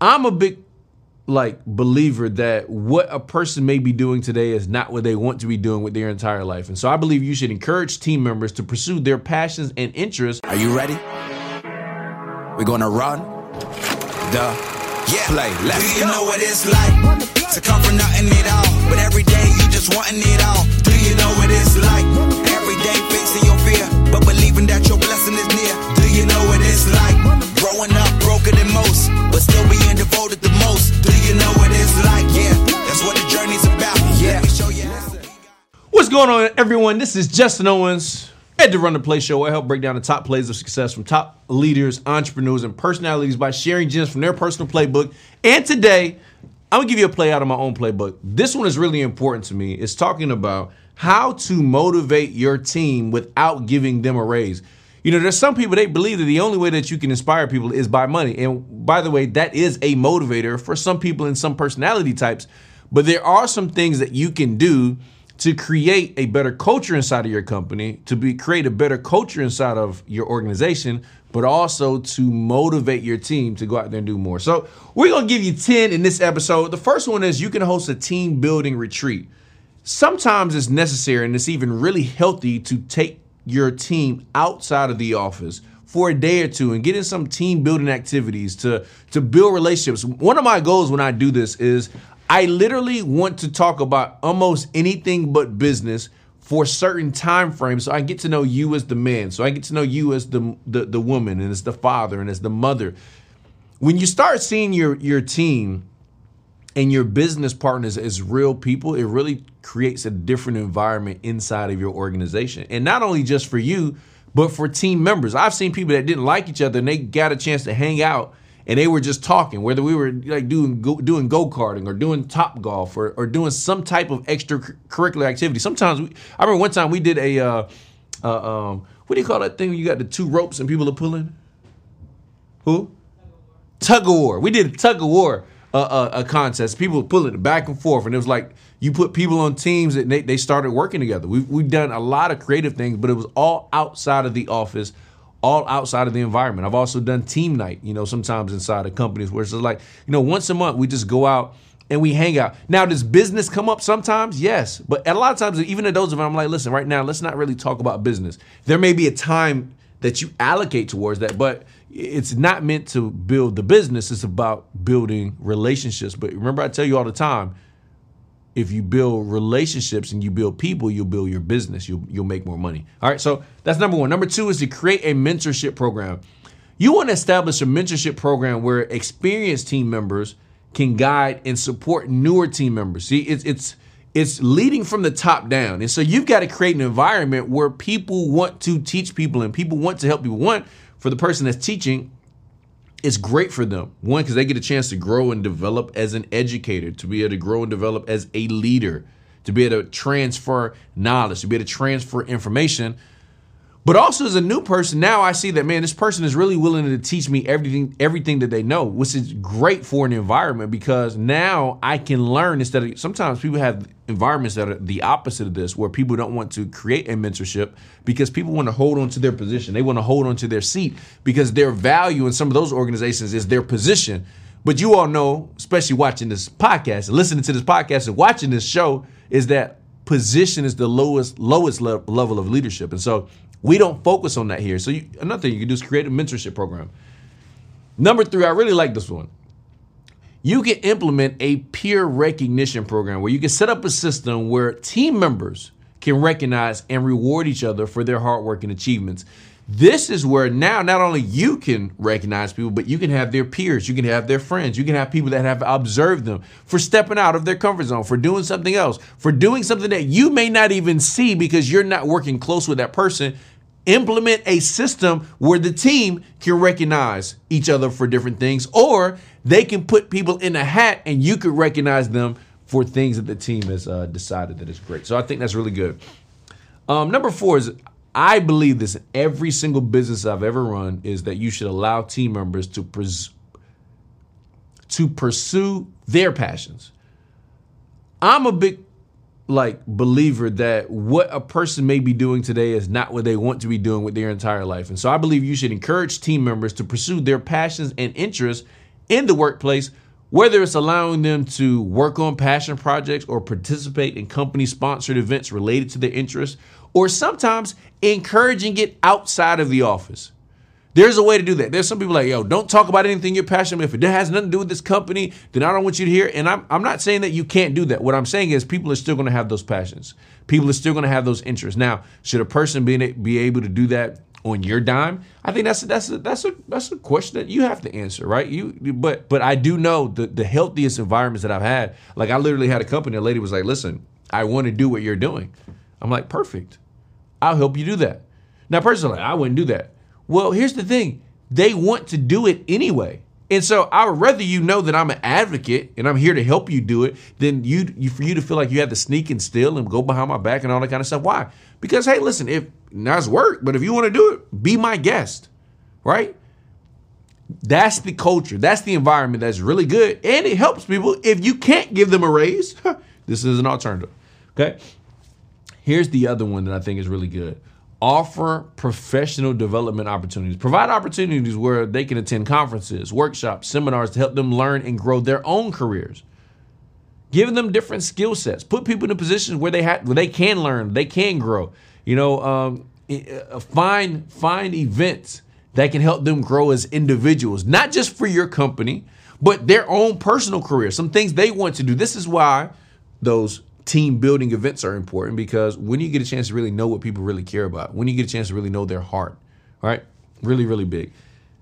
I'm a big like believer that what a person may be doing today is not what they want to be doing with their entire life. And so I believe you should encourage team members to pursue their passions and interests. Are you ready? We're gonna run the yeah. play. Let's Do you go. know what it's like to come from nothing at all? But every day going on, everyone? This is Justin Owens at the Run the Play Show. I help break down the top plays of success from top leaders, entrepreneurs, and personalities by sharing gems from their personal playbook. And today, I'm gonna give you a play out of my own playbook. This one is really important to me. It's talking about how to motivate your team without giving them a raise. You know, there's some people they believe that the only way that you can inspire people is by money. And by the way, that is a motivator for some people and some personality types. But there are some things that you can do to create a better culture inside of your company, to be create a better culture inside of your organization, but also to motivate your team to go out there and do more. So we're gonna give you 10 in this episode. The first one is you can host a team building retreat. Sometimes it's necessary and it's even really healthy to take your team outside of the office for a day or two and get in some team building activities to to build relationships. One of my goals when I do this is I literally want to talk about almost anything but business for certain time frames so I get to know you as the man, so I get to know you as the, the the woman and as the father and as the mother. When you start seeing your your team and your business partners as real people, it really creates a different environment inside of your organization. And not only just for you, but for team members. I've seen people that didn't like each other and they got a chance to hang out and they were just talking, whether we were like doing go, doing go karting or doing Topgolf or, or doing some type of extracurricular activity. Sometimes we, I remember one time we did a uh, uh, um, what do you call that thing? You got the two ropes and people are pulling. Who? Tug of war. We did a tug of war uh, uh, a contest. People were pulling back and forth, and it was like you put people on teams that they, they started working together. We've, we've done a lot of creative things, but it was all outside of the office all outside of the environment. I've also done team night, you know, sometimes inside of companies where it's like, you know, once a month we just go out and we hang out. Now, does business come up sometimes? Yes. But a lot of times, even at those of them, I'm like, listen, right now, let's not really talk about business. There may be a time that you allocate towards that, but it's not meant to build the business. It's about building relationships. But remember, I tell you all the time, if you build relationships and you build people, you'll build your business. You'll you'll make more money. All right, so that's number one. Number two is to create a mentorship program. You want to establish a mentorship program where experienced team members can guide and support newer team members. See, it's it's it's leading from the top down. And so you've got to create an environment where people want to teach people and people want to help people. One, for the person that's teaching, it's great for them. One, because they get a chance to grow and develop as an educator, to be able to grow and develop as a leader, to be able to transfer knowledge, to be able to transfer information but also as a new person, now I see that man, this person is really willing to teach me everything, everything that they know, which is great for an environment because now I can learn instead of sometimes people have environments that are the opposite of this, where people don't want to create a mentorship because people want to hold on to their position. They want to hold on to their seat because their value in some of those organizations is their position. But you all know, especially watching this podcast, listening to this podcast and watching this show, is that position is the lowest lowest level of leadership. And so we don't focus on that here. So you, another thing you can do is create a mentorship program. Number three, I really like this one. You can implement a peer recognition program where you can set up a system where team members can recognize and reward each other for their hard work and achievements. This is where now not only you can recognize people, but you can have their peers, you can have their friends, you can have people that have observed them for stepping out of their comfort zone, for doing something else, for doing something that you may not even see because you're not working close with that person. Implement a system where the team can recognize each other for different things, or they can put people in a hat and you could recognize them for things that the team has uh, decided that is great. So I think that's really good. Um, number four is I believe this in every single business I've ever run is that you should allow team members to pres- to pursue their passions. I'm a big like believer that what a person may be doing today is not what they want to be doing with their entire life. And so I believe you should encourage team members to pursue their passions and interests in the workplace, whether it's allowing them to work on passion projects or participate in company sponsored events related to their interests, or sometimes encouraging it outside of the office. There's a way to do that. There's some people like, yo, don't talk about anything you're passionate about. If it has nothing to do with this company, then I don't want you to hear. And I'm, I'm not saying that you can't do that. What I'm saying is people are still going to have those passions. People are still going to have those interests. Now, should a person be, be able to do that on your dime? I think that's a, that's a, that's a that's a question that you have to answer, right? You but but I do know the the healthiest environments that I've had. Like I literally had a company. A lady was like, "Listen, I want to do what you're doing." I'm like, "Perfect, I'll help you do that." Now, personally, I wouldn't do that. Well, here's the thing they want to do it anyway. And so I would rather you know that I'm an advocate and I'm here to help you do it than you, you for you to feel like you have to sneak and steal and go behind my back and all that kind of stuff. Why? Because hey, listen, if that's work, but if you want to do it, be my guest, right? That's the culture. That's the environment that's really good, and it helps people. If you can't give them a raise, this is an alternative. Okay. Here's the other one that I think is really good offer professional development opportunities. Provide opportunities where they can attend conferences, workshops, seminars to help them learn and grow their own careers. Giving them different skill sets. Put people in positions where they have where they can learn, they can grow. You know, um, uh, find find events that can help them grow as individuals, not just for your company, but their own personal career. Some things they want to do. This is why those team building events are important because when you get a chance to really know what people really care about, when you get a chance to really know their heart, right? Really, really big.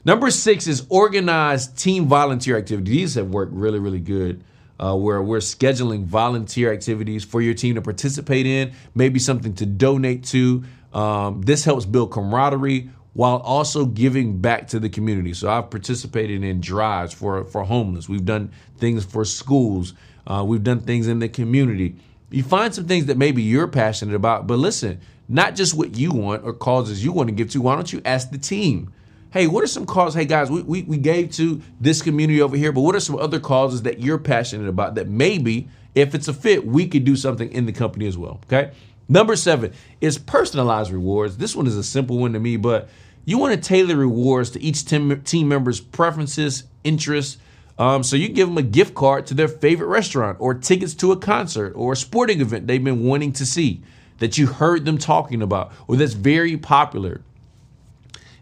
Number six is organized team volunteer activities. These have worked really, really good. Uh, where we're scheduling volunteer activities for your team to participate in, maybe something to donate to. Um, this helps build camaraderie while also giving back to the community. So I've participated in drives for for homeless. We've done things for schools. Uh, we've done things in the community. You find some things that maybe you're passionate about, but listen, not just what you want or causes you want to give to. Why don't you ask the team? Hey, what are some causes? Hey, guys, we, we, we gave to this community over here, but what are some other causes that you're passionate about that maybe, if it's a fit, we could do something in the company as well? Okay. Number seven is personalized rewards. This one is a simple one to me, but you want to tailor rewards to each team, team member's preferences, interests, um, so you give them a gift card to their favorite restaurant or tickets to a concert or a sporting event they've been wanting to see that you heard them talking about or that's very popular.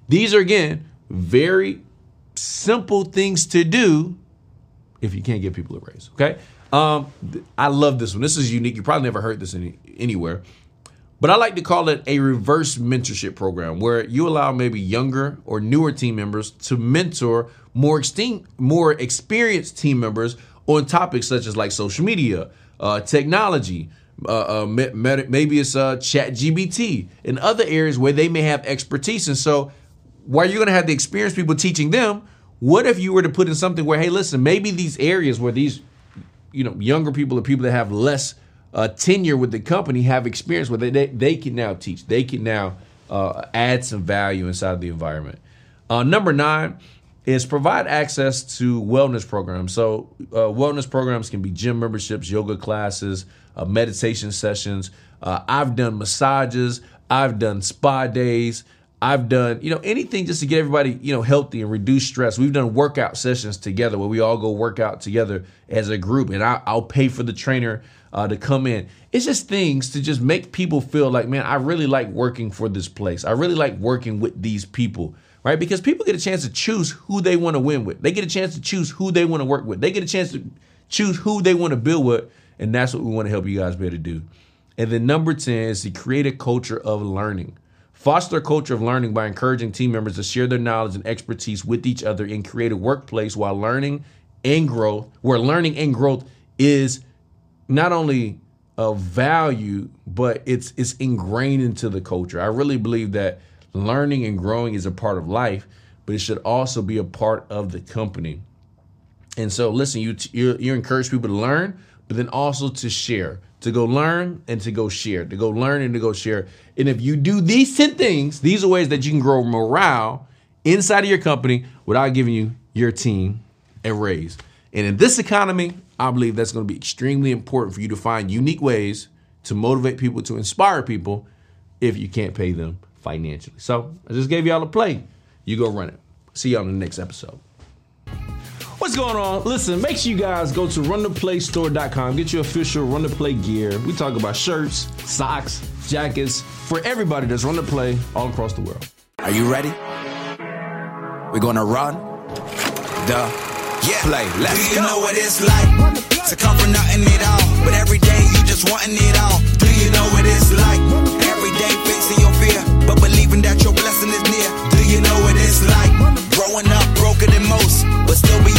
These are, again, very simple things to do if you can't give people a raise, okay? Um, I love this one. This is unique. You probably never heard this any, anywhere. But I like to call it a reverse mentorship program where you allow maybe younger or newer team members to mentor more, extinct, more experienced team members on topics such as like social media, uh, technology, uh, uh, maybe it's uh, chat GBT and other areas where they may have expertise. And so while you're going to have the experienced people teaching them, what if you were to put in something where, hey, listen, maybe these areas where these, you know, younger people or people that have less uh, tenure with the company have experience with it, they, they can now teach. They can now uh, add some value inside the environment. Uh, number nine is provide access to wellness programs. So, uh, wellness programs can be gym memberships, yoga classes, uh, meditation sessions. Uh, I've done massages, I've done spa days. I've done, you know, anything just to get everybody, you know, healthy and reduce stress. We've done workout sessions together where we all go work out together as a group, and I, will pay for the trainer uh, to come in. It's just things to just make people feel like, man, I really like working for this place. I really like working with these people, right? Because people get a chance to choose who they want to win with. They get a chance to choose who they want to work with. They get a chance to choose who they want to build with, and that's what we want to help you guys be able to do. And then number 10 is to create a culture of learning. Foster a culture of learning by encouraging team members to share their knowledge and expertise with each other and create a workplace while learning and growth, where learning and growth is not only a value, but it's it's ingrained into the culture. I really believe that learning and growing is a part of life, but it should also be a part of the company. And so, listen, you you, you encourage people to learn, but then also to share, to go learn and to go share, to go learn and to go share. And if you do these ten things, these are ways that you can grow morale inside of your company without giving you your team a raise. And in this economy, I believe that's going to be extremely important for you to find unique ways to motivate people, to inspire people if you can't pay them financially. So I just gave y'all a play. You go run it. See y'all in the next episode. What's What's going on? Listen, make sure you guys go to runtheplaystore.com. Get your official Run the Play gear. We talk about shirts, socks, jackets for everybody that's run the play all across the world. Are you ready? We're gonna run the yeah. play. Let's Do you go. know what it's like to come from nothing at all? But every day you just wanting it all. Do you know what it's like? Every day facing your fear, but believing that your blessing is near. Do you know what it's like? Growing up broken than most, but still being